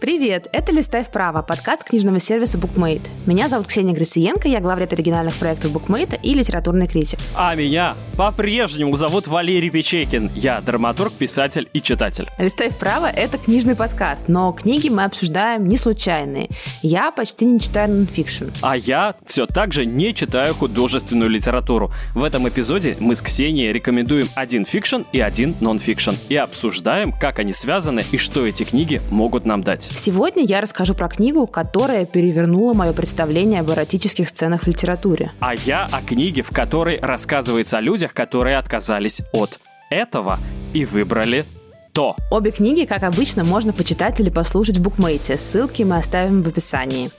Привет, это «Листай вправо», подкаст книжного сервиса BookMate. Меня зовут Ксения Грициенко, я главред оригинальных проектов BookMate и литературный критик. А меня по-прежнему зовут Валерий Печейкин. Я драматург, писатель и читатель. «Листай вправо» — это книжный подкаст, но книги мы обсуждаем не случайные. Я почти не читаю нонфикшн. А я все так же не читаю художественную литературу. В этом эпизоде мы с Ксенией рекомендуем один фикшн и один нонфикшн и обсуждаем, как они связаны и что эти книги могут нам дать. Сегодня я расскажу про книгу, которая перевернула мое представление об эротических сценах в литературе. А я о книге, в которой рассказывается о людях, которые отказались от этого и выбрали то. Обе книги, как обычно, можно почитать или послушать в букмейте. Ссылки мы оставим в описании.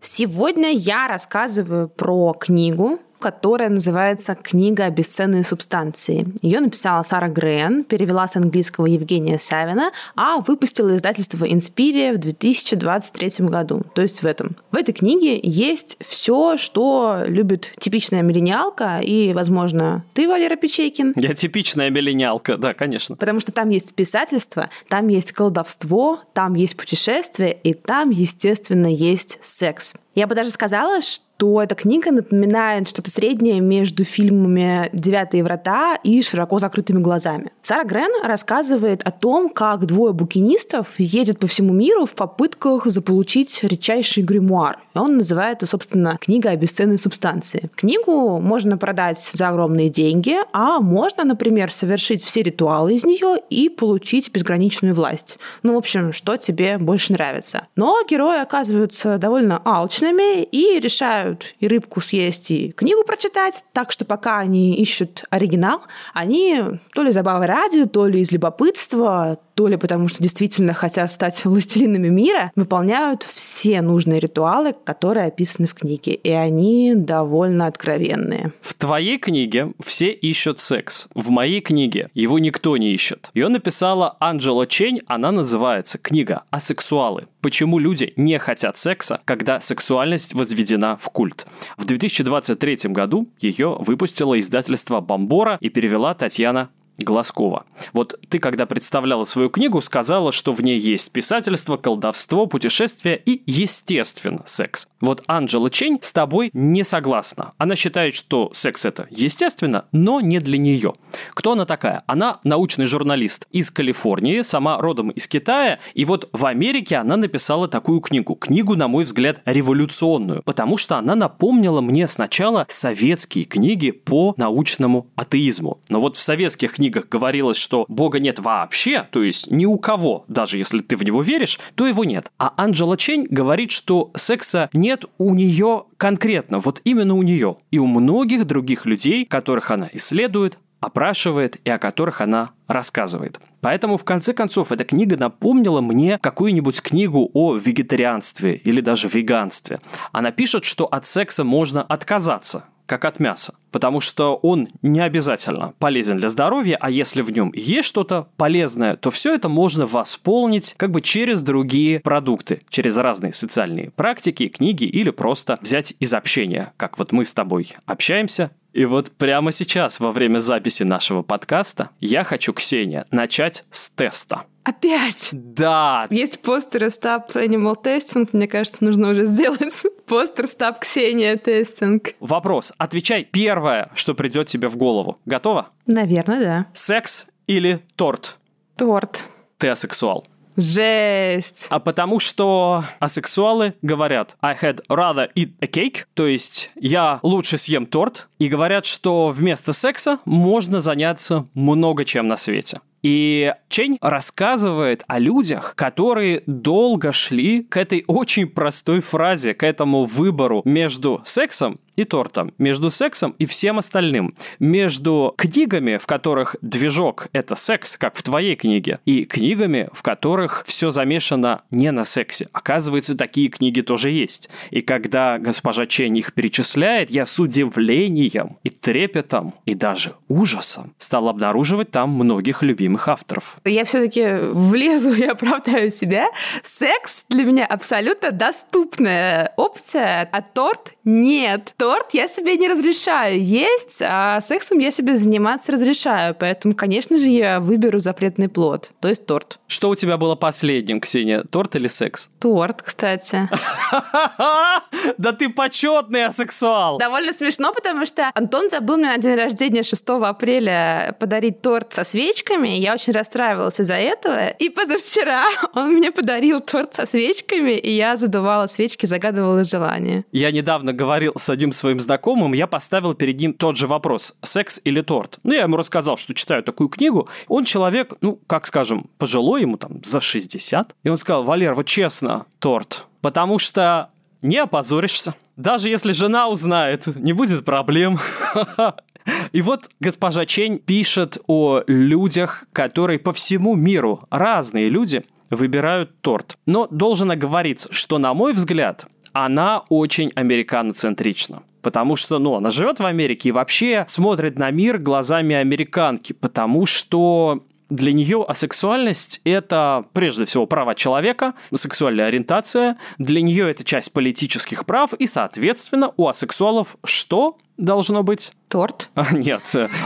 Сегодня я рассказываю про книгу, которая называется «Книга о бесценной субстанции». Ее написала Сара Грен, перевела с английского Евгения Савина, а выпустила издательство «Инспирия» в 2023 году, то есть в этом. В этой книге есть все, что любит типичная миллениалка и, возможно, ты, Валера Печейкин. Я типичная миллениалка, да, конечно. Потому что там есть писательство, там есть колдовство, там есть путешествие, и там, естественно, есть секс. Я бы даже сказала, что то эта книга напоминает что-то среднее между фильмами «Девятые врата» и «Широко закрытыми глазами». Сара Грен рассказывает о том, как двое букинистов ездят по всему миру в попытках заполучить редчайший гримуар. Он называет это, собственно, «Книга о бесценной субстанции». Книгу можно продать за огромные деньги, а можно, например, совершить все ритуалы из нее и получить безграничную власть. Ну, в общем, что тебе больше нравится. Но герои оказываются довольно алчными и решают решают и рыбку съесть, и книгу прочитать, так что пока они ищут оригинал, они то ли забавы ради, то ли из любопытства, то ли потому, что действительно хотят стать властелинами мира, выполняют все нужные ритуалы, которые описаны в книге, и они довольно откровенные. В твоей книге все ищут секс. В моей книге его никто не ищет. Ее написала Анджела Чень, она называется «Книга о сексуалы. Почему люди не хотят секса, когда сексуальность возведена в культ». В 2023 году ее выпустило издательство «Бомбора» и перевела Татьяна Глазкова. Вот ты, когда представляла свою книгу, сказала, что в ней есть писательство, колдовство, путешествие и, естественно, секс. Вот Анджела Чень с тобой не согласна. Она считает, что секс это естественно, но не для нее. Кто она такая? Она научный журналист из Калифорнии, сама родом из Китая, и вот в Америке она написала такую книгу. Книгу, на мой взгляд, революционную, потому что она напомнила мне сначала советские книги по научному атеизму. Но вот в советских книгах книгах говорилось, что Бога нет вообще, то есть ни у кого, даже если ты в него веришь, то его нет. А Анджела Чень говорит, что секса нет у нее конкретно, вот именно у нее. И у многих других людей, которых она исследует, опрашивает и о которых она рассказывает. Поэтому, в конце концов, эта книга напомнила мне какую-нибудь книгу о вегетарианстве или даже веганстве. Она пишет, что от секса можно отказаться, как от мяса, потому что он не обязательно полезен для здоровья, а если в нем есть что-то полезное, то все это можно восполнить как бы через другие продукты, через разные социальные практики, книги или просто взять из общения, как вот мы с тобой общаемся, и вот прямо сейчас, во время записи нашего подкаста, я хочу, Ксения, начать с теста. Опять? Да. Есть постеры Stop Animal Testing. Мне кажется, нужно уже сделать постер Stop Ксения Тестинг. Вопрос. Отвечай первое, что придет тебе в голову. Готово? Наверное, да. Секс или торт? Торт. Ты асексуал. Жесть. А потому что асексуалы говорят I had rather eat a cake, то есть я лучше съем торт, и говорят, что вместо секса можно заняться много чем на свете. И Чень рассказывает о людях, которые долго шли к этой очень простой фразе, к этому выбору между сексом и тортом, между сексом и всем остальным, между книгами, в которых движок — это секс, как в твоей книге, и книгами, в которых все замешано не на сексе. Оказывается, такие книги тоже есть. И когда госпожа Чень их перечисляет, я с удивлением и трепетом, и даже ужасом стал обнаруживать там многих любимых авторов. Я все-таки влезу и оправдаю себя. Секс для меня абсолютно доступная опция, а торт нет торт я себе не разрешаю есть, а сексом я себе заниматься разрешаю. Поэтому, конечно же, я выберу запретный плод, то есть торт. Что у тебя было последним, Ксения? Торт или секс? Торт, кстати. Да ты почетный асексуал! Довольно смешно, потому что Антон забыл мне на день рождения 6 апреля подарить торт со свечками. Я очень расстраивалась из-за этого. И позавчера он мне подарил торт со свечками, и я задувала свечки, загадывала желание. Я недавно говорил с одним своим знакомым, я поставил перед ним тот же вопрос, секс или торт. Ну, я ему рассказал, что читаю такую книгу. Он человек, ну, как скажем, пожилой, ему там за 60. И он сказал, Валер, вот честно, торт. Потому что не опозоришься. Даже если жена узнает, не будет проблем. И вот госпожа Чень пишет о людях, которые по всему миру, разные люди, выбирают торт. Но должен оговориться, что, на мой взгляд, она очень американоцентрична. Потому что, ну, она живет в Америке и вообще смотрит на мир глазами американки, потому что для нее асексуальность – это прежде всего права человека, сексуальная ориентация. Для нее это часть политических прав, и, соответственно, у асексуалов что должно быть? Торт. А, нет,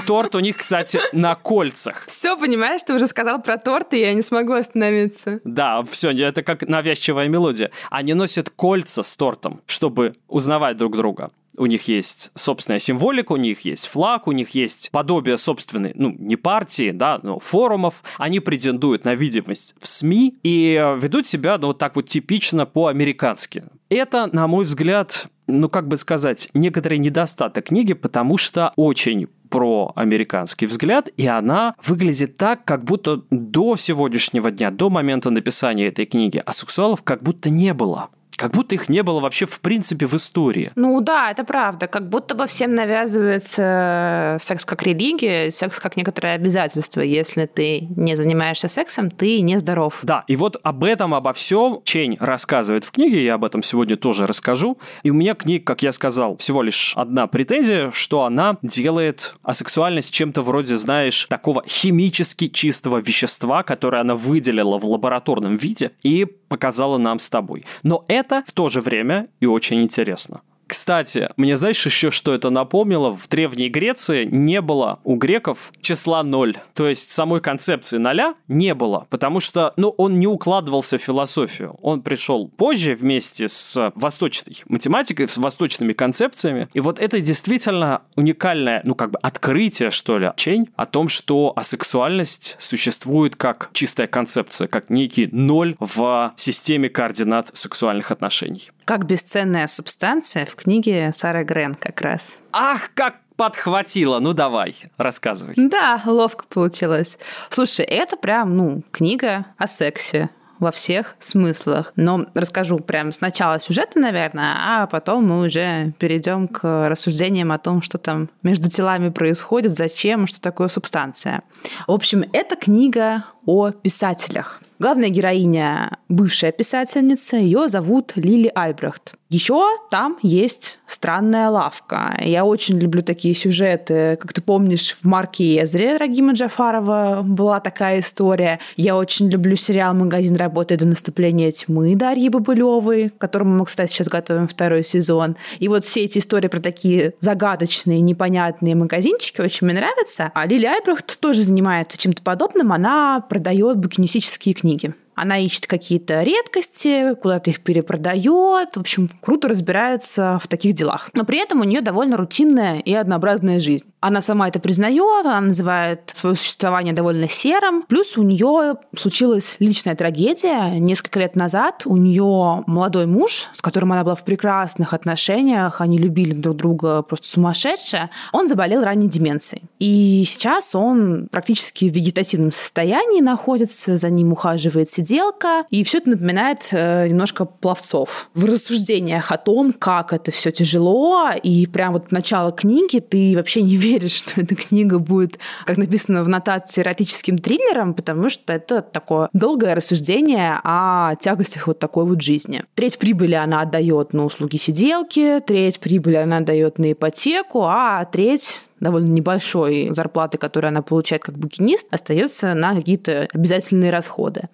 торт у них, кстати, на кольцах. Все, понимаешь, ты уже сказал про торт, и я не смогу остановиться. Да, все, это как навязчивая мелодия. Они носят кольца с тортом, чтобы узнавать друг друга у них есть собственная символика, у них есть флаг, у них есть подобие собственной, ну, не партии, да, но форумов. Они претендуют на видимость в СМИ и ведут себя, ну, вот так вот типично по-американски. Это, на мой взгляд, ну, как бы сказать, некоторый недостаток книги, потому что очень про американский взгляд, и она выглядит так, как будто до сегодняшнего дня, до момента написания этой книги, а сексуалов как будто не было. Как будто их не было вообще в принципе в истории. Ну да, это правда. Как будто бы всем навязывается секс как религия, секс как некоторое обязательство. Если ты не занимаешься сексом, ты не здоров. Да, и вот об этом, обо всем Чень рассказывает в книге, я об этом сегодня тоже расскажу. И у меня к ней, как я сказал, всего лишь одна претензия, что она делает асексуальность чем-то вроде, знаешь, такого химически чистого вещества, которое она выделила в лабораторном виде и показала нам с тобой. Но это в то же время и очень интересно. Кстати, мне знаешь еще, что это напомнило? В Древней Греции не было у греков числа ноль. То есть самой концепции ноля не было, потому что, ну, он не укладывался в философию. Он пришел позже вместе с восточной математикой, с восточными концепциями. И вот это действительно уникальное, ну, как бы открытие, что ли, чень о том, что асексуальность существует как чистая концепция, как некий ноль в системе координат сексуальных отношений. Как бесценная субстанция в книге Сары Грен как раз. Ах, как подхватила. Ну давай, рассказывай. Да, ловко получилось. Слушай, это прям, ну, книга о сексе во всех смыслах. Но расскажу прямо сначала сюжета, наверное, а потом мы уже перейдем к рассуждениям о том, что там между телами происходит, зачем, что такое субстанция. В общем, это книга о писателях. Главная героиня – бывшая писательница, ее зовут Лили Альбрехт. Еще там есть странная лавка. Я очень люблю такие сюжеты. Как ты помнишь, в Марке Эзре Рагима Джафарова была такая история. Я очень люблю сериал «Магазин работает до наступления тьмы» Дарьи Бабылевой, которому мы, кстати, сейчас готовим второй сезон. И вот все эти истории про такие загадочные, непонятные магазинчики очень мне нравятся. А Лили Альбрехт тоже занимается чем-то подобным. Она продает букинистические книги. Она ищет какие-то редкости, куда-то их перепродает. В общем, круто разбирается в таких делах. Но при этом у нее довольно рутинная и однообразная жизнь. Она сама это признает, она называет свое существование довольно серым. Плюс у нее случилась личная трагедия. Несколько лет назад у нее молодой муж, с которым она была в прекрасных отношениях, они любили друг друга просто сумасшедше, он заболел ранней деменцией. И сейчас он практически в вегетативном состоянии находится, за ним ухаживает сиделка, и все это напоминает э, немножко пловцов. В рассуждениях о том, как это все тяжело, и прям вот начало книги ты вообще не веришь веришь, что эта книга будет, как написано в нотации, эротическим триллером, потому что это такое долгое рассуждение о тягостях вот такой вот жизни. Треть прибыли она отдает на услуги сиделки, треть прибыли она отдает на ипотеку, а треть довольно небольшой зарплаты, которую она получает как букинист, остается на какие-то обязательные расходы.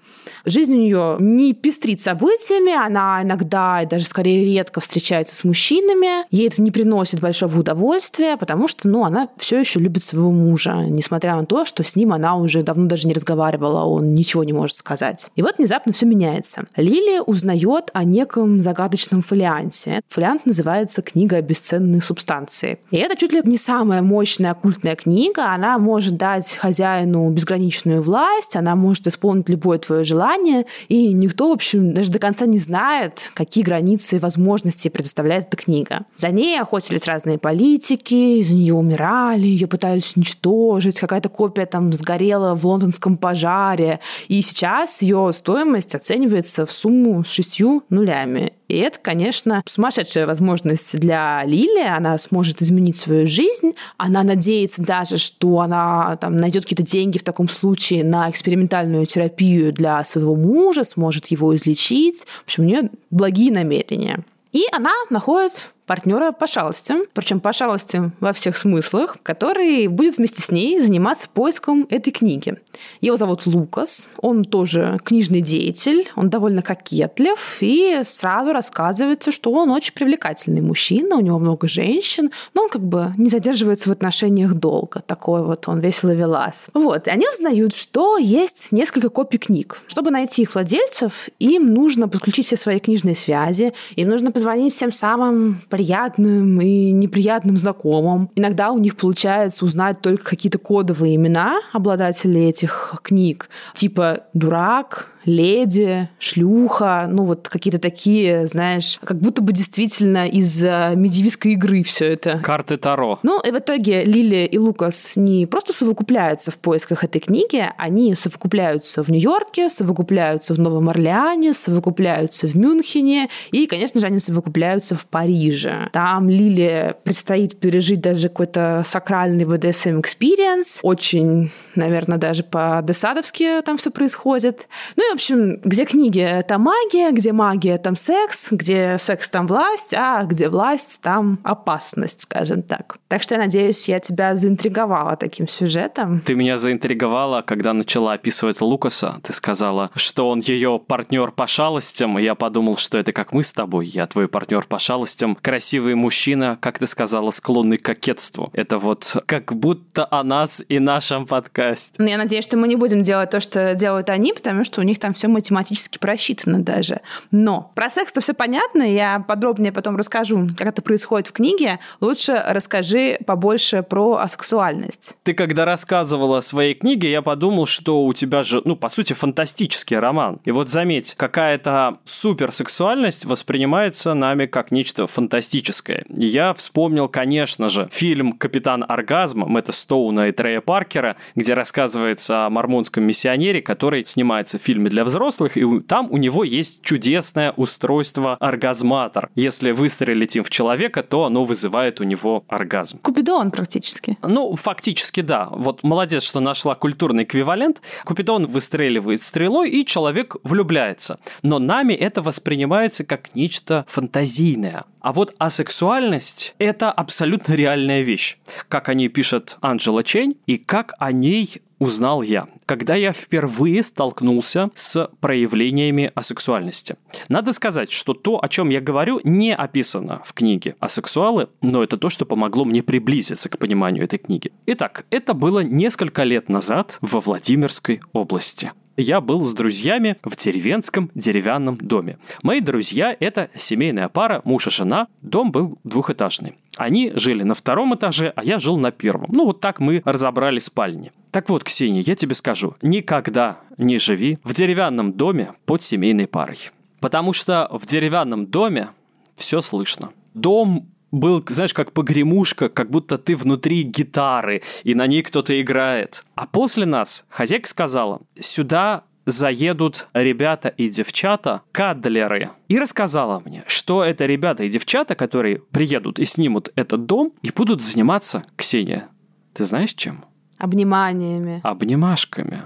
Жизнь у нее не пестрит событиями, она иногда и даже скорее редко встречается с мужчинами. Ей это не приносит большого удовольствия, потому что, ну, она все еще любит своего мужа, несмотря на то, что с ним она уже давно даже не разговаривала, он ничего не может сказать. И вот внезапно все меняется. Лили узнает о неком загадочном фолианте. Фолиант называется «Книга о бесценной субстанции». И это чуть ли не самая мощная оккультная книга. Она может дать хозяину безграничную власть, она может исполнить любое твое желание, и никто, в общем, даже до конца не знает, какие границы и возможности предоставляет эта книга. За ней охотились разные политики, из нее умирали, ее пытались уничтожить, какая-то копия там сгорела в лондонском пожаре, и сейчас ее стоимость оценивается в сумму с шестью нулями. И это, конечно, сумасшедшая возможность для Лили. Она сможет изменить свою жизнь. Она надеется даже, что она там, найдет какие-то деньги в таком случае на экспериментальную терапию для своего мужа, сможет его излечить. В общем, у нее благие намерения. И она находит партнера по шалостям, причем по шалостям во всех смыслах, который будет вместе с ней заниматься поиском этой книги. Его зовут Лукас, он тоже книжный деятель, он довольно кокетлив, и сразу рассказывается, что он очень привлекательный мужчина, у него много женщин, но он как бы не задерживается в отношениях долго, такой вот он весело велас. Вот, и они узнают, что есть несколько копий книг. Чтобы найти их владельцев, им нужно подключить все свои книжные связи, им нужно позвонить всем самым приятным и неприятным знакомым. Иногда у них получается узнать только какие-то кодовые имена обладателей этих книг, типа «дурак», леди, шлюха, ну вот какие-то такие, знаешь, как будто бы действительно из медиевистской игры все это. Карты Таро. Ну и в итоге Лили и Лукас не просто совокупляются в поисках этой книги, они совокупляются в Нью-Йорке, совокупляются в Новом Орлеане, совокупляются в Мюнхене и, конечно же, они совокупляются в Париже. Там Лили предстоит пережить даже какой-то сакральный BDSM experience, очень, наверное, даже по-десадовски там все происходит. Ну и в общем, где книги — это магия, где магия — там секс, где секс — там власть, а где власть — там опасность, скажем так. Так что я надеюсь, я тебя заинтриговала таким сюжетом. Ты меня заинтриговала, когда начала описывать Лукаса. Ты сказала, что он ее партнер по шалостям, и я подумал, что это как мы с тобой. Я твой партнер по шалостям. Красивый мужчина, как ты сказала, склонный к кокетству. Это вот как будто о нас и нашем подкасте. Ну, я надеюсь, что мы не будем делать то, что делают они, потому что у них там все математически просчитано даже. Но про секс-то все понятно, я подробнее потом расскажу, как это происходит в книге. Лучше расскажи побольше про асексуальность. Ты когда рассказывала о своей книге, я подумал, что у тебя же, ну, по сути, фантастический роман. И вот заметь, какая-то суперсексуальность воспринимается нами как нечто фантастическое. Я вспомнил, конечно же, фильм «Капитан Оргазма» Мэтта Стоуна и Трея Паркера, где рассказывается о мормонском миссионере, который снимается в фильме для взрослых, и там у него есть чудесное устройство оргазматор. Если выстрелить им в человека, то оно вызывает у него оргазм. Купидон практически. Ну, фактически да. Вот молодец, что нашла культурный эквивалент. Купидон выстреливает стрелой, и человек влюбляется. Но нами это воспринимается как нечто фантазийное. А вот асексуальность – это абсолютно реальная вещь. Как о ней пишет Анджела Чень, и как о ней узнал я, когда я впервые столкнулся с проявлениями асексуальности. Надо сказать, что то, о чем я говорю, не описано в книге асексуалы, но это то, что помогло мне приблизиться к пониманию этой книги. Итак, это было несколько лет назад во Владимирской области я был с друзьями в деревенском деревянном доме. Мои друзья – это семейная пара, муж и жена. Дом был двухэтажный. Они жили на втором этаже, а я жил на первом. Ну, вот так мы разобрали спальни. Так вот, Ксения, я тебе скажу, никогда не живи в деревянном доме под семейной парой. Потому что в деревянном доме все слышно. Дом был, знаешь, как погремушка, как будто ты внутри гитары, и на ней кто-то играет. А после нас хозяйка сказала, сюда заедут ребята и девчата, кадлеры. И рассказала мне, что это ребята и девчата, которые приедут и снимут этот дом, и будут заниматься, Ксения, ты знаешь чем? Обниманиями. Обнимашками.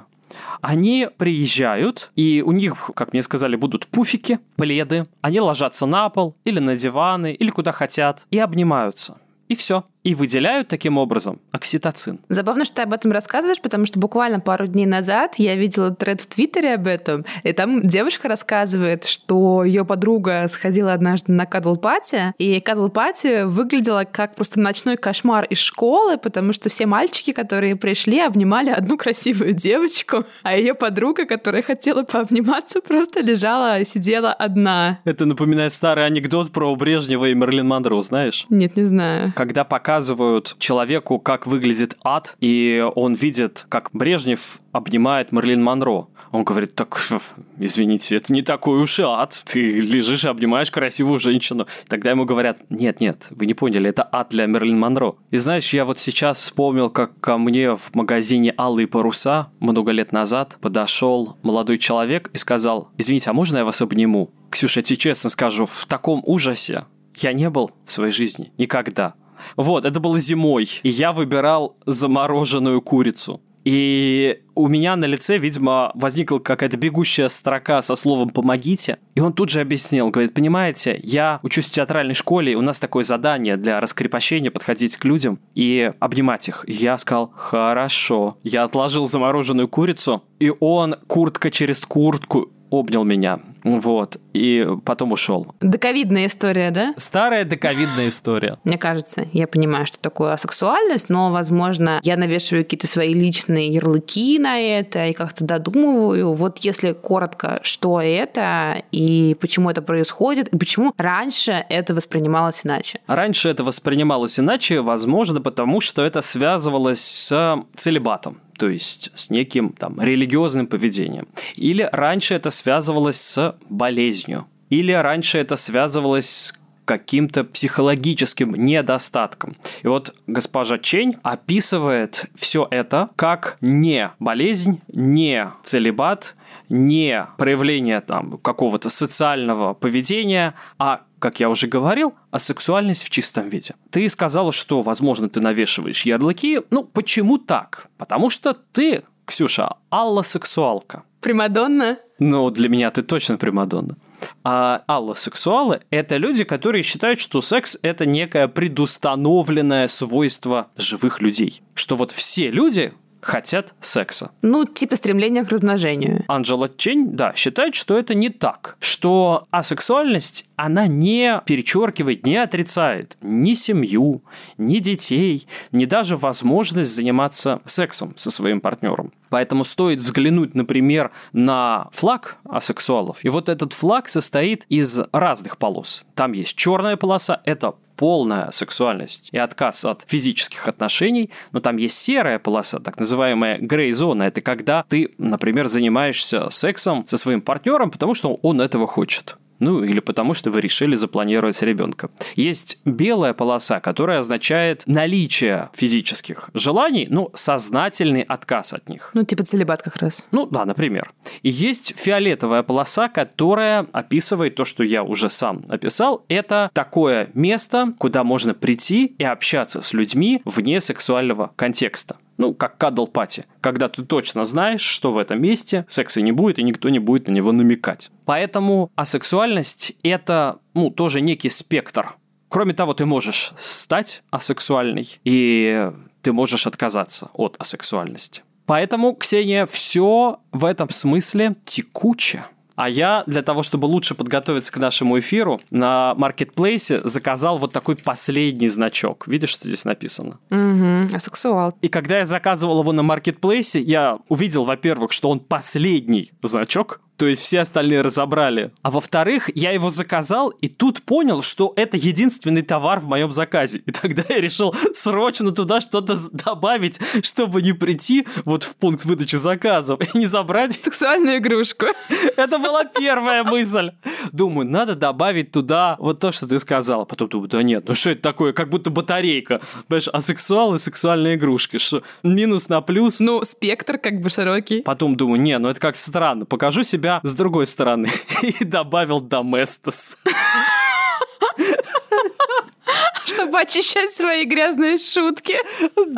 Они приезжают, и у них, как мне сказали, будут пуфики, пледы. Они ложатся на пол или на диваны, или куда хотят, и обнимаются. И все. И выделяют таким образом окситоцин. Забавно, что ты об этом рассказываешь, потому что буквально пару дней назад я видела тред в Твиттере об этом, и там девушка рассказывает, что ее подруга сходила однажды на кадл-пати, и кадл-пати выглядела как просто ночной кошмар из школы, потому что все мальчики, которые пришли, обнимали одну красивую девочку, а ее подруга, которая хотела пообниматься, просто лежала, сидела одна. Это напоминает старый анекдот про Брежнева и Мерлин Монро, знаешь? Нет, не знаю. Когда показывают человеку, как выглядит ад, и он видит, как Брежнев обнимает Мерлин Монро. Он говорит, так, извините, это не такой уж и ад. Ты лежишь и обнимаешь красивую женщину. Тогда ему говорят, нет, нет, вы не поняли, это ад для Мерлин Монро. И знаешь, я вот сейчас вспомнил, как ко мне в магазине «Алые паруса» много лет назад подошел молодой человек и сказал, извините, а можно я вас обниму? Ксюша, я тебе честно скажу, в таком ужасе я не был в своей жизни никогда. Вот, это было зимой, и я выбирал замороженную курицу. И у меня на лице, видимо, возникла какая-то бегущая строка со словом «помогите». И он тут же объяснил, говорит, понимаете, я учусь в театральной школе, и у нас такое задание для раскрепощения подходить к людям и обнимать их. И я сказал, хорошо. Я отложил замороженную курицу, и он куртка через куртку обнял меня. Вот. И потом ушел. Доковидная история, да? Старая доковидная история. Мне кажется, я понимаю, что такое асексуальность, но, возможно, я навешиваю какие-то свои личные ярлыки на это и как-то додумываю. Вот если коротко, что это и почему это происходит, и почему раньше это воспринималось иначе. Раньше это воспринималось иначе, возможно, потому что это связывалось с целебатом то есть с неким там религиозным поведением. Или раньше это связывалось с болезнью. Или раньше это связывалось с каким-то психологическим недостатком. И вот госпожа Чень описывает все это как не болезнь, не целебат, не проявление там какого-то социального поведения, а как я уже говорил, а сексуальность в чистом виде. Ты сказала, что, возможно, ты навешиваешь ярлыки. Ну, почему так? Потому что ты, Ксюша, аллосексуалка. Примадонна? Ну, для меня ты точно примадонна. А аллосексуалы – это люди, которые считают, что секс – это некое предустановленное свойство живых людей. Что вот все люди хотят секса. Ну, типа стремления к размножению. Анджела Чень, да, считает, что это не так. Что асексуальность, она не перечеркивает, не отрицает ни семью, ни детей, ни даже возможность заниматься сексом со своим партнером. Поэтому стоит взглянуть, например, на флаг асексуалов. И вот этот флаг состоит из разных полос. Там есть черная полоса, это полная сексуальность и отказ от физических отношений, но там есть серая полоса, так называемая грей-зона. Это когда ты, например, занимаешься сексом со своим партнером, потому что он этого хочет. Ну, или потому что вы решили запланировать ребенка. Есть белая полоса, которая означает наличие физических желаний, но сознательный отказ от них. Ну, типа целебат как раз. Ну, да, например. И есть фиолетовая полоса, которая описывает то, что я уже сам описал. Это такое место, куда можно прийти и общаться с людьми вне сексуального контекста ну, как кадл-пати, когда ты точно знаешь, что в этом месте секса не будет, и никто не будет на него намекать. Поэтому асексуальность – это, ну, тоже некий спектр. Кроме того, ты можешь стать асексуальной, и ты можешь отказаться от асексуальности. Поэтому, Ксения, все в этом смысле текуче. А я для того, чтобы лучше подготовиться к нашему эфиру, на маркетплейсе заказал вот такой последний значок. Видишь, что здесь написано? Угу, асексуал. И когда я заказывал его на маркетплейсе, я увидел, во-первых, что он последний значок, то есть все остальные разобрали. А во-вторых, я его заказал и тут понял, что это единственный товар в моем заказе. И тогда я решил срочно туда что-то добавить, чтобы не прийти вот в пункт выдачи заказов и не забрать... Сексуальную игрушку. Это была первая мысль. Думаю, надо добавить туда вот то, что ты сказала. Потом думаю, да нет, ну что это такое, как будто батарейка. Понимаешь, а сексуал и сексуальные игрушки. Что, минус на плюс. Ну, спектр как бы широкий. Потом думаю, не, ну это как странно. Покажу себя себя с другой стороны и добавил Доместос. Что чтобы очищать свои грязные шутки.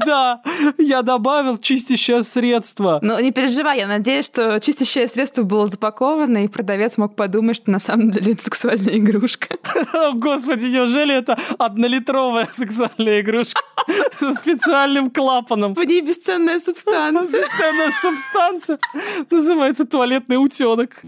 Да, я добавил чистящее средство. Ну, не переживай, я надеюсь, что чистящее средство было запаковано, и продавец мог подумать, что на самом деле это сексуальная игрушка. Господи, неужели это однолитровая сексуальная игрушка со специальным клапаном? В ней бесценная субстанция. Бесценная субстанция. Называется туалетный утенок.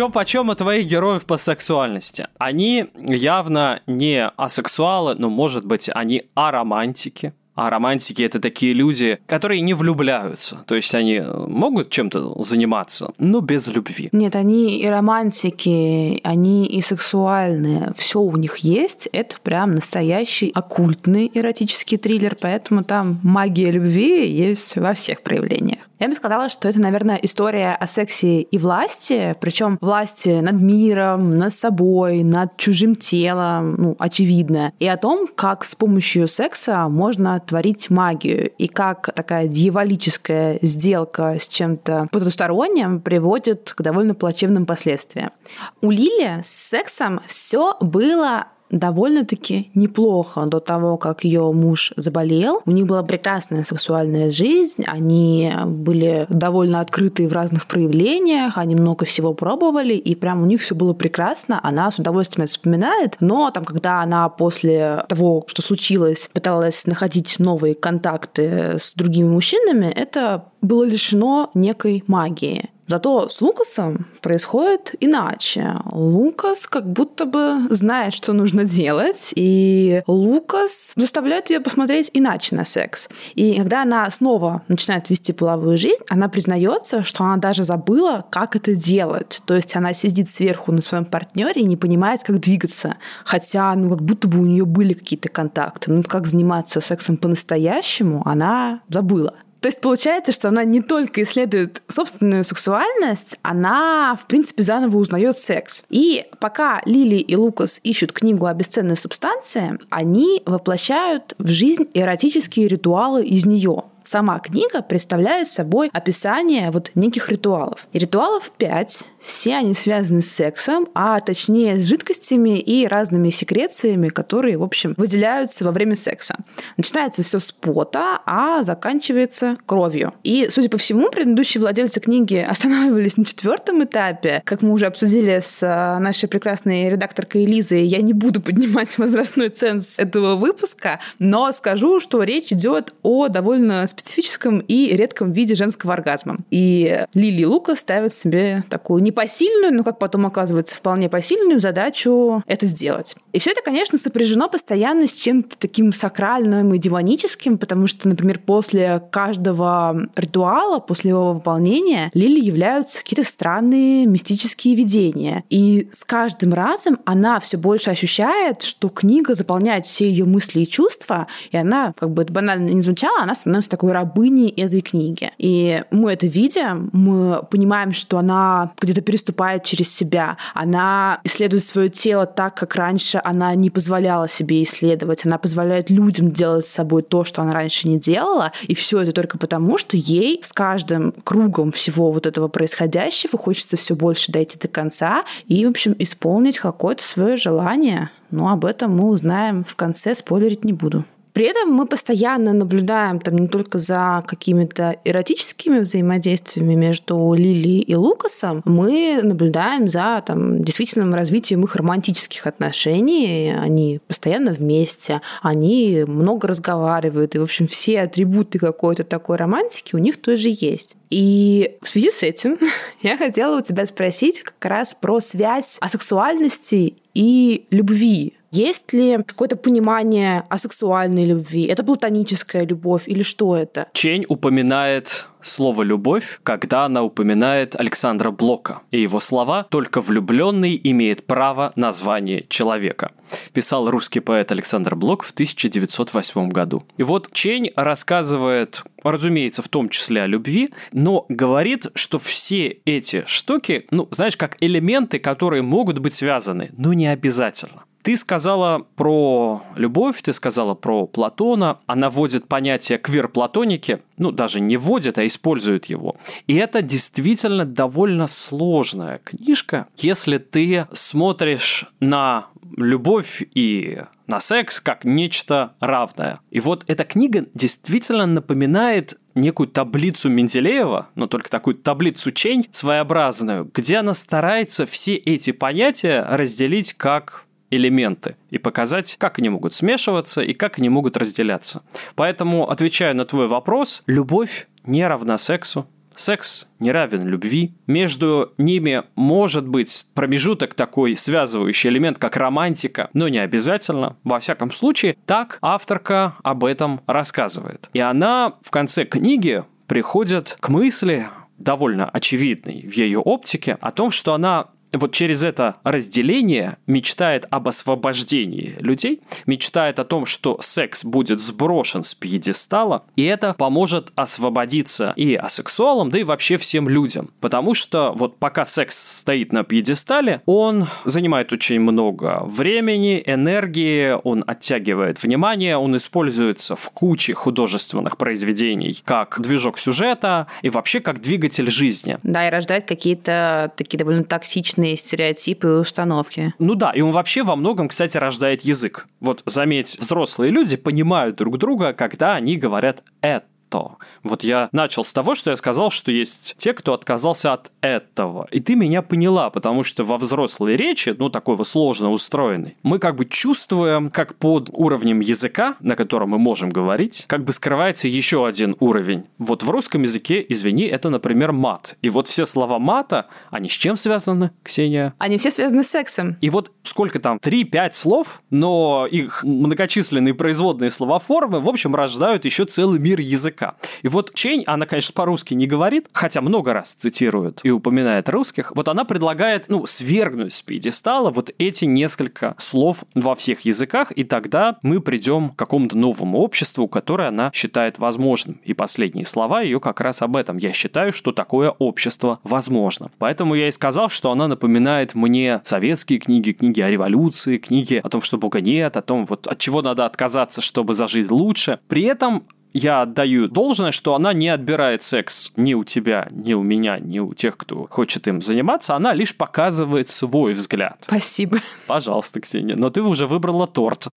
Чё почем у твоих героев по сексуальности? Они явно не асексуалы, но, может быть, они аромантики. А романтики это такие люди, которые не влюбляются. То есть они могут чем-то заниматься, но без любви. Нет, они и романтики, они и сексуальные. Все у них есть. Это прям настоящий оккультный эротический триллер, поэтому там магия любви есть во всех проявлениях. Я бы сказала, что это, наверное, история о сексе и власти, причем власти над миром, над собой, над чужим телом, ну, очевидно, и о том, как с помощью секса можно творить магию, и как такая дьяволическая сделка с чем-то потусторонним приводит к довольно плачевным последствиям. У Лили с сексом все было довольно-таки неплохо до того, как ее муж заболел. У них была прекрасная сексуальная жизнь, они были довольно открытые в разных проявлениях, они много всего пробовали, и прям у них все было прекрасно. Она с удовольствием это вспоминает, но там, когда она после того, что случилось, пыталась находить новые контакты с другими мужчинами, это было лишено некой магии. Зато с Лукасом происходит иначе. Лукас как будто бы знает, что нужно делать, и Лукас заставляет ее посмотреть иначе на секс. И когда она снова начинает вести половую жизнь, она признается, что она даже забыла, как это делать. То есть она сидит сверху на своем партнере и не понимает, как двигаться. Хотя, ну, как будто бы у нее были какие-то контакты. Ну, как заниматься сексом по-настоящему, она забыла. То есть получается, что она не только исследует собственную сексуальность, она, в принципе, заново узнает секс. И пока Лили и Лукас ищут книгу о бесценной субстанции, они воплощают в жизнь эротические ритуалы из нее. Сама книга представляет собой описание вот неких ритуалов. И ритуалов пять, все они связаны с сексом, а точнее с жидкостями и разными секрециями, которые, в общем, выделяются во время секса. Начинается все с пота, а заканчивается кровью. И, судя по всему, предыдущие владельцы книги останавливались на четвертом этапе. Как мы уже обсудили с а, нашей прекрасной редакторкой Элизой, я не буду поднимать возрастной ценз этого выпуска, но скажу, что речь идет о довольно специфическом и редком виде женского оргазма. И Лили Лука ставит себе такую непосильную, но, как потом оказывается, вполне посильную задачу это сделать. И все это, конечно, сопряжено постоянно с чем-то таким сакральным и диваническим, потому что, например, после каждого ритуала, после его выполнения, Лили являются какие-то странные мистические видения. И с каждым разом она все больше ощущает, что книга заполняет все ее мысли и чувства, и она, как бы это банально не звучало, она становится такой рабыней этой книги. И мы это видим, мы понимаем, что она где-то переступает через себя, она исследует свое тело так, как раньше она не позволяла себе исследовать, она позволяет людям делать с собой то, что она раньше не делала, и все это только потому, что ей с каждым кругом всего вот этого происходящего хочется все больше дойти до конца и, в общем, исполнить какое-то свое желание. Но об этом мы узнаем в конце, спойлерить не буду. При этом мы постоянно наблюдаем там не только за какими-то эротическими взаимодействиями между Лили и Лукасом, мы наблюдаем за там, действительным развитием их романтических отношений. Они постоянно вместе, они много разговаривают, и, в общем, все атрибуты какой-то такой романтики у них тоже есть. И в связи с этим я хотела у тебя спросить как раз про связь асексуальности и любви есть ли какое-то понимание о сексуальной любви? Это платоническая любовь или что это? Чень упоминает слово «любовь», когда она упоминает Александра Блока. И его слова «только влюбленный имеет право на звание человека», писал русский поэт Александр Блок в 1908 году. И вот Чень рассказывает, разумеется, в том числе о любви, но говорит, что все эти штуки, ну, знаешь, как элементы, которые могут быть связаны, но не обязательно. Ты сказала про любовь, ты сказала про Платона. Она вводит понятие квир-платоники, ну, даже не вводит, а использует его. И это действительно довольно сложная книжка, если ты смотришь на любовь и на секс как нечто равное. И вот эта книга действительно напоминает некую таблицу Менделеева, но только такую таблицу Чень своеобразную, где она старается все эти понятия разделить как элементы и показать, как они могут смешиваться и как они могут разделяться. Поэтому, отвечая на твой вопрос, любовь не равна сексу, секс не равен любви. Между ними может быть промежуток такой связывающий элемент, как романтика, но не обязательно. Во всяком случае, так авторка об этом рассказывает. И она в конце книги приходит к мысли, довольно очевидной в ее оптике, о том, что она вот через это разделение мечтает об освобождении людей, мечтает о том, что секс будет сброшен с пьедестала, и это поможет освободиться и асексуалам, да и вообще всем людям. Потому что вот пока секс стоит на пьедестале, он занимает очень много времени, энергии, он оттягивает внимание, он используется в куче художественных произведений как движок сюжета и вообще как двигатель жизни. Да, и рождает какие-то такие довольно токсичные токсичные стереотипы и установки. Ну да, и он вообще во многом, кстати, рождает язык. Вот заметь, взрослые люди понимают друг друга, когда они говорят «это» то. Вот я начал с того, что я сказал, что есть те, кто отказался от этого. И ты меня поняла, потому что во взрослой речи, ну, такой вот сложно устроенной, мы как бы чувствуем, как под уровнем языка, на котором мы можем говорить, как бы скрывается еще один уровень. Вот в русском языке, извини, это, например, мат. И вот все слова мата, они с чем связаны, Ксения? Они все связаны с сексом. И вот сколько там, 3-5 слов, но их многочисленные производные слова формы, в общем, рождают еще целый мир языка языка. И вот Чень, она, конечно, по-русски не говорит, хотя много раз цитирует и упоминает русских, вот она предлагает, ну, свергнуть с пьедестала вот эти несколько слов во всех языках, и тогда мы придем к какому-то новому обществу, которое она считает возможным. И последние слова ее как раз об этом. Я считаю, что такое общество возможно. Поэтому я и сказал, что она напоминает мне советские книги, книги о революции, книги о том, что Бога нет, о том, вот от чего надо отказаться, чтобы зажить лучше. При этом я отдаю должное, что она не отбирает секс ни у тебя, ни у меня, ни у тех, кто хочет им заниматься, она лишь показывает свой взгляд. Спасибо. Пожалуйста, Ксения, но ты уже выбрала торт.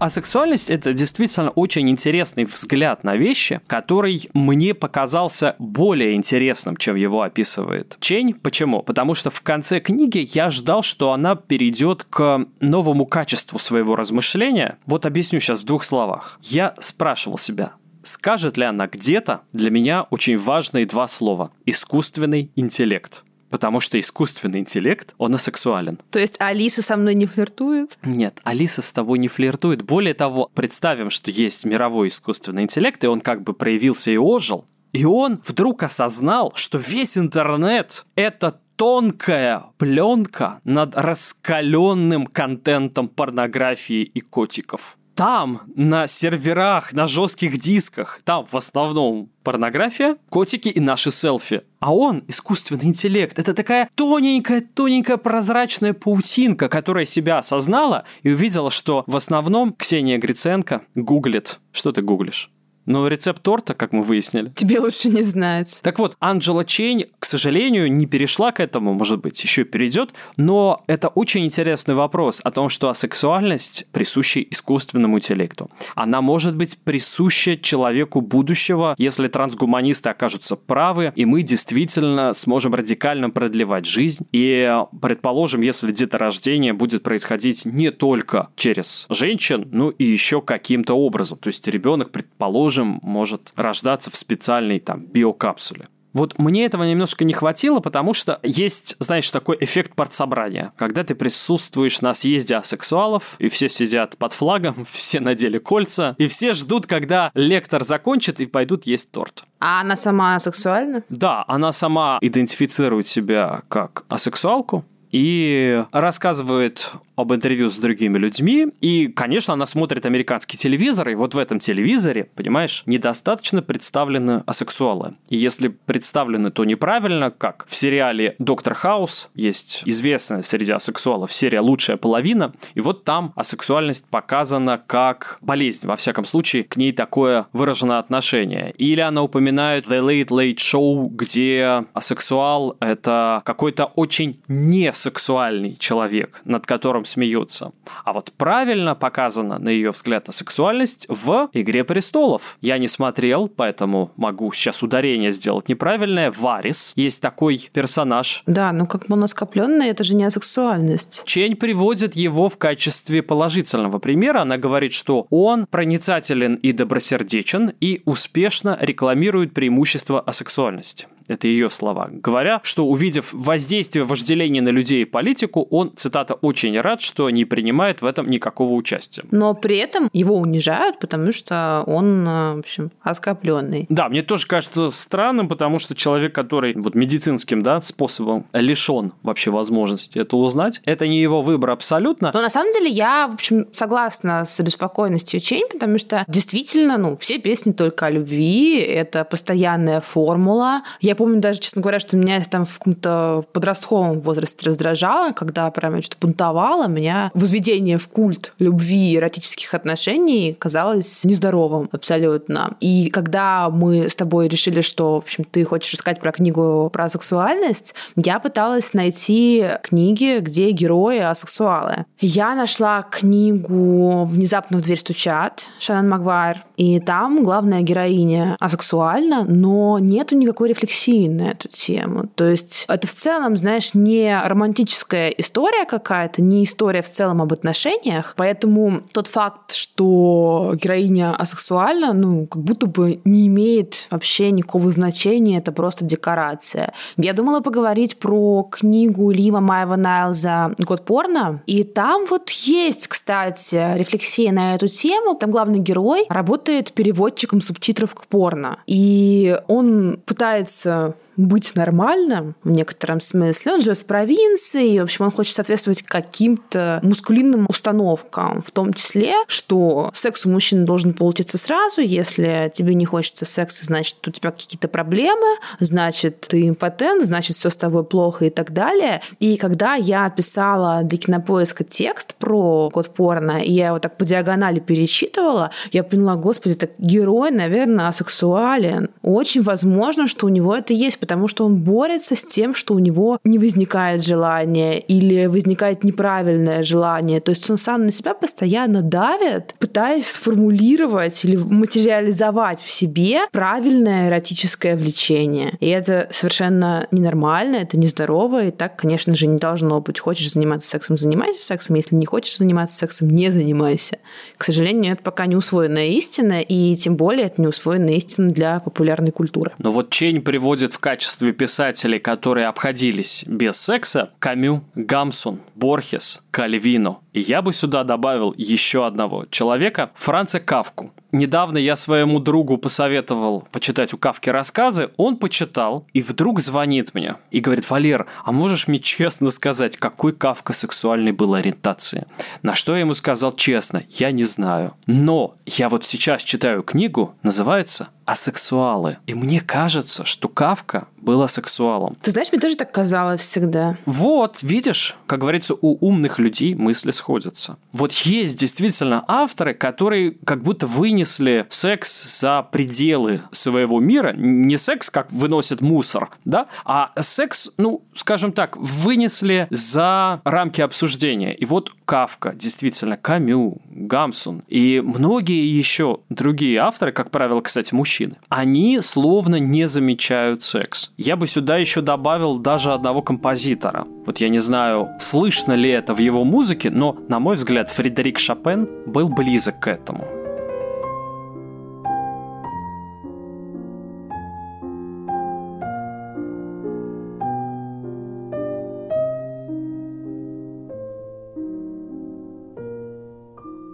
А сексуальность — это действительно очень интересный взгляд на вещи, который мне показался более интересным, чем его описывает Чень. Почему? Потому что в конце книги я ждал, что она перейдет к новому качеству своего размышления. Вот объясню сейчас в двух словах. Я спрашивал себя, скажет ли она где-то для меня очень важные два слова – искусственный интеллект потому что искусственный интеллект, он асексуален. То есть Алиса со мной не флиртует? Нет, Алиса с тобой не флиртует. Более того, представим, что есть мировой искусственный интеллект, и он как бы проявился и ожил, и он вдруг осознал, что весь интернет — это тонкая пленка над раскаленным контентом порнографии и котиков там, на серверах, на жестких дисках, там в основном порнография, котики и наши селфи. А он искусственный интеллект. Это такая тоненькая-тоненькая прозрачная паутинка, которая себя осознала и увидела, что в основном Ксения Гриценко гуглит. Что ты гуглишь? Но рецепт торта, как мы выяснили. Тебе лучше не знать. Так вот, Анджела Чейн, к сожалению, не перешла к этому, может быть, еще перейдет, но это очень интересный вопрос о том, что асексуальность присуща искусственному интеллекту. Она может быть присуща человеку будущего, если трансгуманисты окажутся правы, и мы действительно сможем радикально продлевать жизнь. И, предположим, если деторождение будет происходить не только через женщин, ну и еще каким-то образом. То есть ребенок, предположим, скажем, может рождаться в специальной там биокапсуле. Вот мне этого немножко не хватило, потому что есть, знаешь, такой эффект партсобрания. Когда ты присутствуешь на съезде асексуалов, и все сидят под флагом, все надели кольца, и все ждут, когда лектор закончит и пойдут есть торт. А она сама асексуальна? Да, она сама идентифицирует себя как асексуалку, и рассказывает об интервью с другими людьми, и, конечно, она смотрит американский телевизор, и вот в этом телевизоре, понимаешь, недостаточно представлены асексуалы. И если представлены, то неправильно, как в сериале «Доктор Хаус» есть известная среди асексуалов серия «Лучшая половина», и вот там асексуальность показана как болезнь, во всяком случае, к ней такое выражено отношение. Или она упоминает The Late Late Show, где асексуал — это какой-то очень несексуальный человек, над которым смеются. А вот правильно показана, на ее взгляд, асексуальность в «Игре престолов». Я не смотрел, поэтому могу сейчас ударение сделать неправильное. Варис. Есть такой персонаж. Да, ну как моноскопленный, это же не асексуальность. Чень приводит его в качестве положительного примера. Она говорит, что он проницателен и добросердечен и успешно рекламирует преимущества асексуальности. Это ее слова. Говоря, что увидев воздействие вожделения на людей и политику, он, цитата, очень рад, что не принимает в этом никакого участия. Но при этом его унижают, потому что он, э, в общем, оскопленный. Да, мне тоже кажется странным, потому что человек, который вот медицинским да, способом лишен вообще возможности это узнать, это не его выбор абсолютно. Но на самом деле я, в общем, согласна с обеспокоенностью Чейн, потому что действительно, ну, все песни только о любви, это постоянная формула. Я помню даже, честно говоря, что меня там в каком-то подростковом возрасте раздражало, когда прям я что-то бунтовала, меня возведение в культ любви и эротических отношений казалось нездоровым абсолютно. И когда мы с тобой решили, что, в общем, ты хочешь искать про книгу про сексуальность, я пыталась найти книги, где герои асексуалы. Я нашла книгу «Внезапно в дверь стучат» Шанон Магуайр, и там главная героиня асексуальна, но нету никакой рефлексии рефлексии на эту тему. То есть это в целом, знаешь, не романтическая история какая-то, не история в целом об отношениях. Поэтому тот факт, что героиня асексуальна, ну, как будто бы не имеет вообще никакого значения, это просто декорация. Я думала поговорить про книгу Лима Маева Найлза «Год порно», и там вот есть, кстати, рефлексия на эту тему. Там главный герой работает переводчиком субтитров к порно, и он пытается uh, быть нормальным в некотором смысле. Он живет в провинции, и, в общем, он хочет соответствовать каким-то мускулинным установкам, в том числе, что секс у мужчины должен получиться сразу, если тебе не хочется секса, значит, у тебя какие-то проблемы, значит, ты импотент, значит, все с тобой плохо и так далее. И когда я писала для кинопоиска текст про код порно, и я его так по диагонали перечитывала, я поняла, господи, так герой, наверное, асексуален. Очень возможно, что у него это есть, потому что он борется с тем, что у него не возникает желания или возникает неправильное желание. То есть он сам на себя постоянно давит, пытаясь сформулировать или материализовать в себе правильное эротическое влечение. И это совершенно ненормально, это нездорово, и так, конечно же, не должно быть. Хочешь заниматься сексом, занимайся сексом. Если не хочешь заниматься сексом, не занимайся. К сожалению, это пока не усвоенная истина, и тем более это не усвоенная истина для популярной культуры. Но вот Чень приводит в качестве писателей, которые обходились без секса, Камю, Гамсун, Борхес, Кальвино. И я бы сюда добавил еще одного человека, Франца Кавку. Недавно я своему другу посоветовал почитать у Кавки рассказы, он почитал и вдруг звонит мне и говорит, Валер, а можешь мне честно сказать, какой Кавка сексуальной был ориентации? На что я ему сказал честно, я не знаю. Но я вот сейчас читаю книгу, называется асексуалы. И мне кажется, что Кавка был асексуалом. Ты знаешь, мне тоже так казалось всегда. Вот, видишь, как говорится, у умных людей мысли сходятся. Вот есть действительно авторы, которые как будто вынесли секс за пределы своего мира. Не секс, как выносит мусор, да, а секс, ну, скажем так, вынесли за рамки обсуждения. И вот Кавка, действительно, Камю, Гамсун и многие еще другие авторы, как правило, кстати, мужчины, они словно не замечают секс. Я бы сюда еще добавил даже одного композитора. Вот я не знаю, слышно ли это в его музыке, но, на мой взгляд, Фредерик Шопен был близок к этому.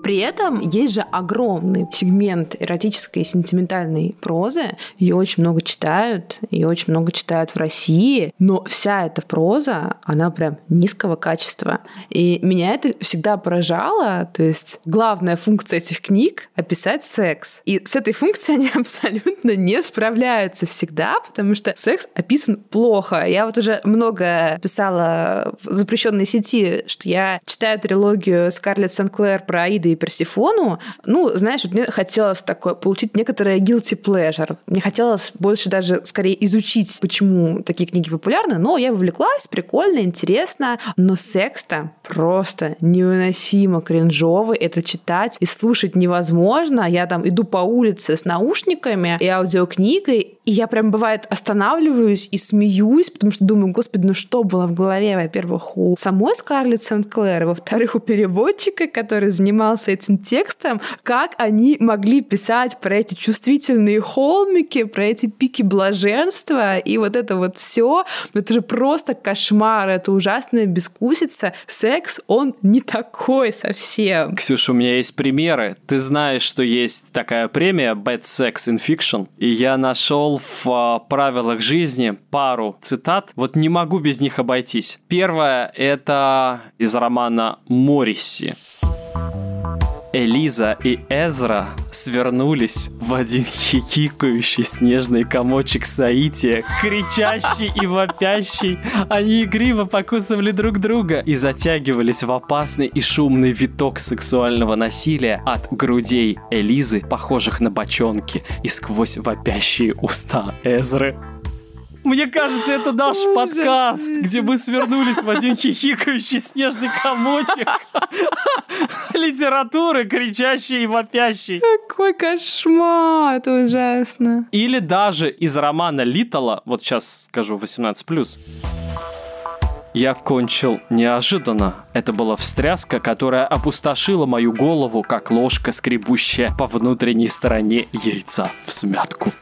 При этом есть же огромный сегмент эротической и сентиментальной прозы. Ее очень много читают, ее очень много читают в России, но вся эта проза, она прям низкого качества. И меня это всегда поражало. То есть главная функция этих книг — описать секс. И с этой функцией они абсолютно не справляются всегда, потому что секс описан плохо. Я вот уже много писала в запрещенной сети, что я читаю трилогию Скарлетт Сенклер про Аида и Персифону. Ну, знаешь, вот мне хотелось такое, получить некоторое guilty pleasure. Мне хотелось больше даже скорее изучить, почему такие книги популярны, но я вовлеклась, прикольно, интересно, но секс-то просто невыносимо кринжовый. Это читать и слушать невозможно. Я там иду по улице с наушниками и аудиокнигой, и я прям, бывает, останавливаюсь и смеюсь, потому что думаю, господи, ну что было в голове, во-первых, у самой Скарлетт Сент-Клэр, во-вторых, у переводчика, который занимался этим текстом, как они могли писать про эти чувствительные холмики, про эти пики блаженства, и вот это вот все, ну это же просто кошмар, это ужасная бескусица. Секс, он не такой совсем. Ксюша, у меня есть примеры. Ты знаешь, что есть такая премия Bad Sex in Fiction, и я нашел в uh, правилах жизни пару цитат. Вот не могу без них обойтись. Первое — это из романа «Морриси». Элиза и Эзра свернулись в один хихикающий снежный комочек Саития, кричащий и вопящий. Они игриво покусывали друг друга и затягивались в опасный и шумный виток сексуального насилия от грудей Элизы, похожих на бочонки, и сквозь вопящие уста Эзры. Мне кажется, это наш Ужас. подкаст, где мы свернулись в один хихикающий снежный комочек. Литературы, кричащий и вопящий. Какой кошмар, это ужасно. Или даже из романа Литала, вот сейчас скажу 18+, я кончил неожиданно. Это была встряска, которая опустошила мою голову, как ложка, скребущая по внутренней стороне яйца в смятку.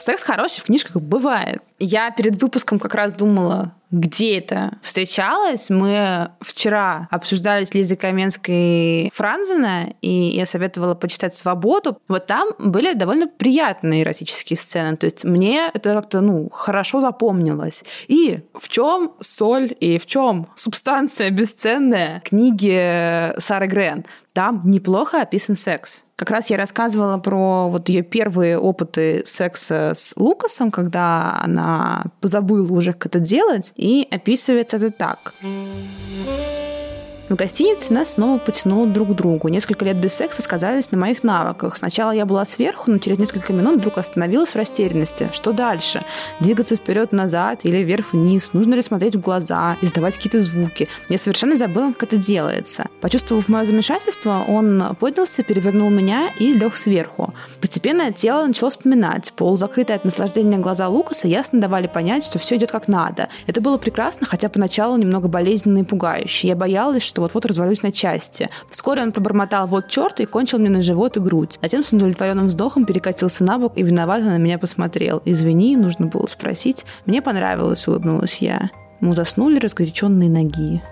Секс хороший в книжках бывает. Я перед выпуском как раз думала, где это встречалось. Мы вчера обсуждали с Лизой Каменской Франзена, и я советовала почитать «Свободу». Вот там были довольно приятные эротические сцены. То есть мне это как-то ну, хорошо запомнилось. И в чем соль и в чем субстанция бесценная книги Сары Грен? Там неплохо описан секс. Как раз я рассказывала про вот ее первые опыты секса с Лукасом, когда она забыла уже, как это делать, и описывается это так. В гостинице нас снова потянуло друг к другу. Несколько лет без секса сказались на моих навыках. Сначала я была сверху, но через несколько минут вдруг остановилась в растерянности. Что дальше? Двигаться вперед-назад или вверх-вниз? Нужно ли смотреть в глаза, издавать какие-то звуки? Я совершенно забыла, как это делается. Почувствовав мое замешательство, он поднялся, перевернул меня и лег сверху. Постепенно тело начало вспоминать. Полузакрытые от наслаждения глаза Лукаса ясно давали понять, что все идет как надо. Это было прекрасно, хотя поначалу немного болезненно и пугающе. Я боялась, что что вот-вот развалюсь на части. Вскоре он пробормотал «вот черт» и кончил мне на живот и грудь. Затем с удовлетворенным вздохом перекатился на бок и виновато на меня посмотрел. «Извини, нужно было спросить». «Мне понравилось», — улыбнулась я. Мы заснули разгоряченные ноги.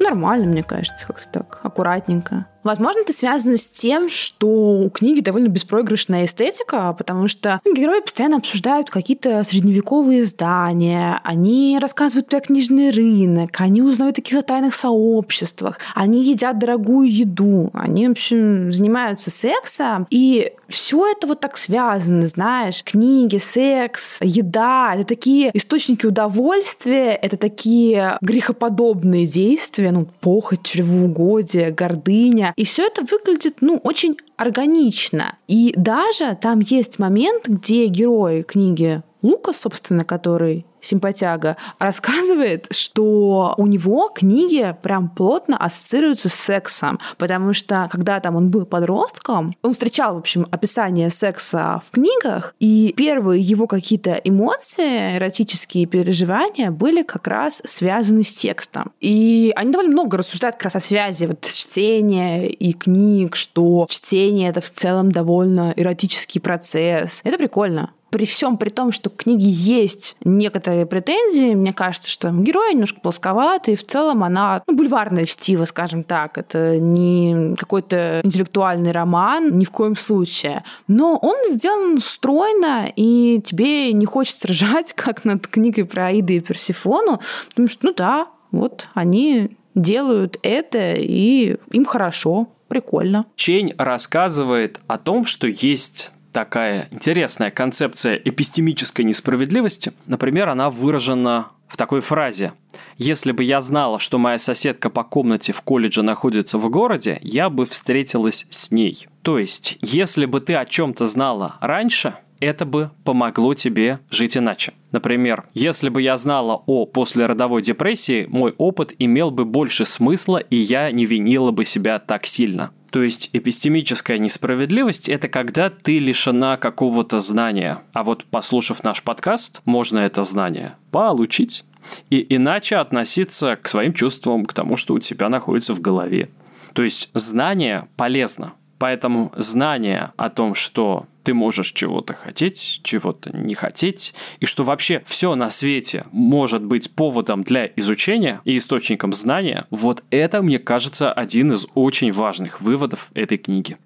Нормально, мне кажется, как-то так, аккуратненько. Возможно, это связано с тем, что у книги довольно беспроигрышная эстетика, потому что ну, герои постоянно обсуждают какие-то средневековые здания, они рассказывают про книжный рынок, они узнают о каких-то тайных сообществах, они едят дорогую еду, они, в общем, занимаются сексом, и все это вот так связано, знаешь, книги, секс, еда, это такие источники удовольствия, это такие грехоподобные действия, ну, похоть, чревоугодие, гордыня, и все это выглядит, ну, очень органично. И даже там есть момент, где герои книги Лука, собственно, который симпатяга, рассказывает, что у него книги прям плотно ассоциируются с сексом, потому что когда там он был подростком, он встречал, в общем, описание секса в книгах, и первые его какие-то эмоции, эротические переживания были как раз связаны с текстом. И они довольно много рассуждают как раз о связи вот чтения и книг, что чтение — это в целом довольно эротический процесс. Это прикольно. При всем при том, что к книге есть некоторые претензии, мне кажется, что герой немножко плосковатый, и в целом она ну, бульварное чтиво, скажем так. Это не какой-то интеллектуальный роман, ни в коем случае. Но он сделан стройно, и тебе не хочется ржать, как над книгой про Аиду и Персифону, потому что, ну да, вот они делают это, и им хорошо, прикольно. Чень рассказывает о том, что есть такая интересная концепция эпистемической несправедливости. Например, она выражена в такой фразе. «Если бы я знала, что моя соседка по комнате в колледже находится в городе, я бы встретилась с ней». То есть, если бы ты о чем-то знала раньше, это бы помогло тебе жить иначе. Например, если бы я знала о послеродовой депрессии, мой опыт имел бы больше смысла, и я не винила бы себя так сильно. То есть эпистемическая несправедливость – это когда ты лишена какого-то знания. А вот послушав наш подкаст, можно это знание получить. И иначе относиться к своим чувствам, к тому, что у тебя находится в голове. То есть знание полезно. Поэтому знание о том, что ты можешь чего-то хотеть, чего-то не хотеть, и что вообще все на свете может быть поводом для изучения и источником знания, вот это, мне кажется, один из очень важных выводов этой книги.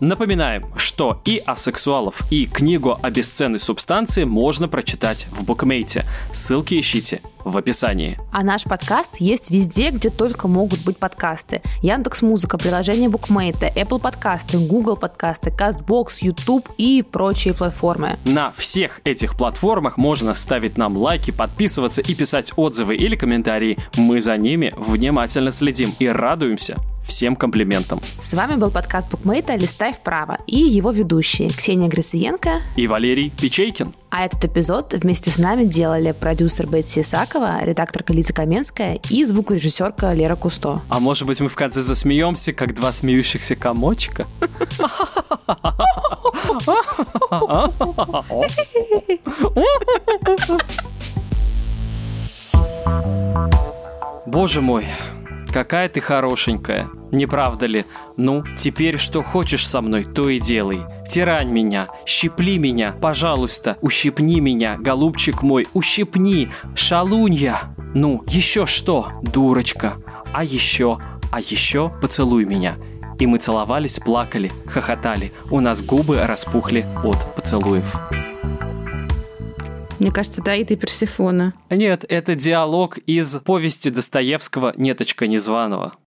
Напоминаем, что и асексуалов, и книгу о бесценной субстанции можно прочитать в букмейте. Ссылки ищите в описании. А наш подкаст есть везде, где только могут быть подкасты. Яндекс Музыка, приложение Букмейта, Apple подкасты, Google подкасты, CastBox, YouTube и прочие платформы. На всех этих платформах можно ставить нам лайки, подписываться и писать отзывы или комментарии. Мы за ними внимательно следим и радуемся всем комплиментам. С вами был подкаст Букмейта «Листай вправо» и его ведущие Ксения Грициенко и Валерий Печейкин. А этот эпизод вместе с нами делали продюсер Бетси Исакова, редакторка Лиза Каменская и звукорежиссерка Лера Кусто. А может быть мы в конце засмеемся, как два смеющихся комочка? Боже мой, какая ты хорошенькая, не правда ли? Ну, теперь что хочешь со мной, то и делай. Тирань меня, щипли меня, пожалуйста, ущипни меня, голубчик мой, ущипни, шалунья. Ну, еще что, дурочка. А еще, а еще поцелуй меня. И мы целовались, плакали, хохотали. У нас губы распухли от поцелуев. Мне кажется, это Аида и Персифона. Нет, это диалог из повести Достоевского «Неточка незваного».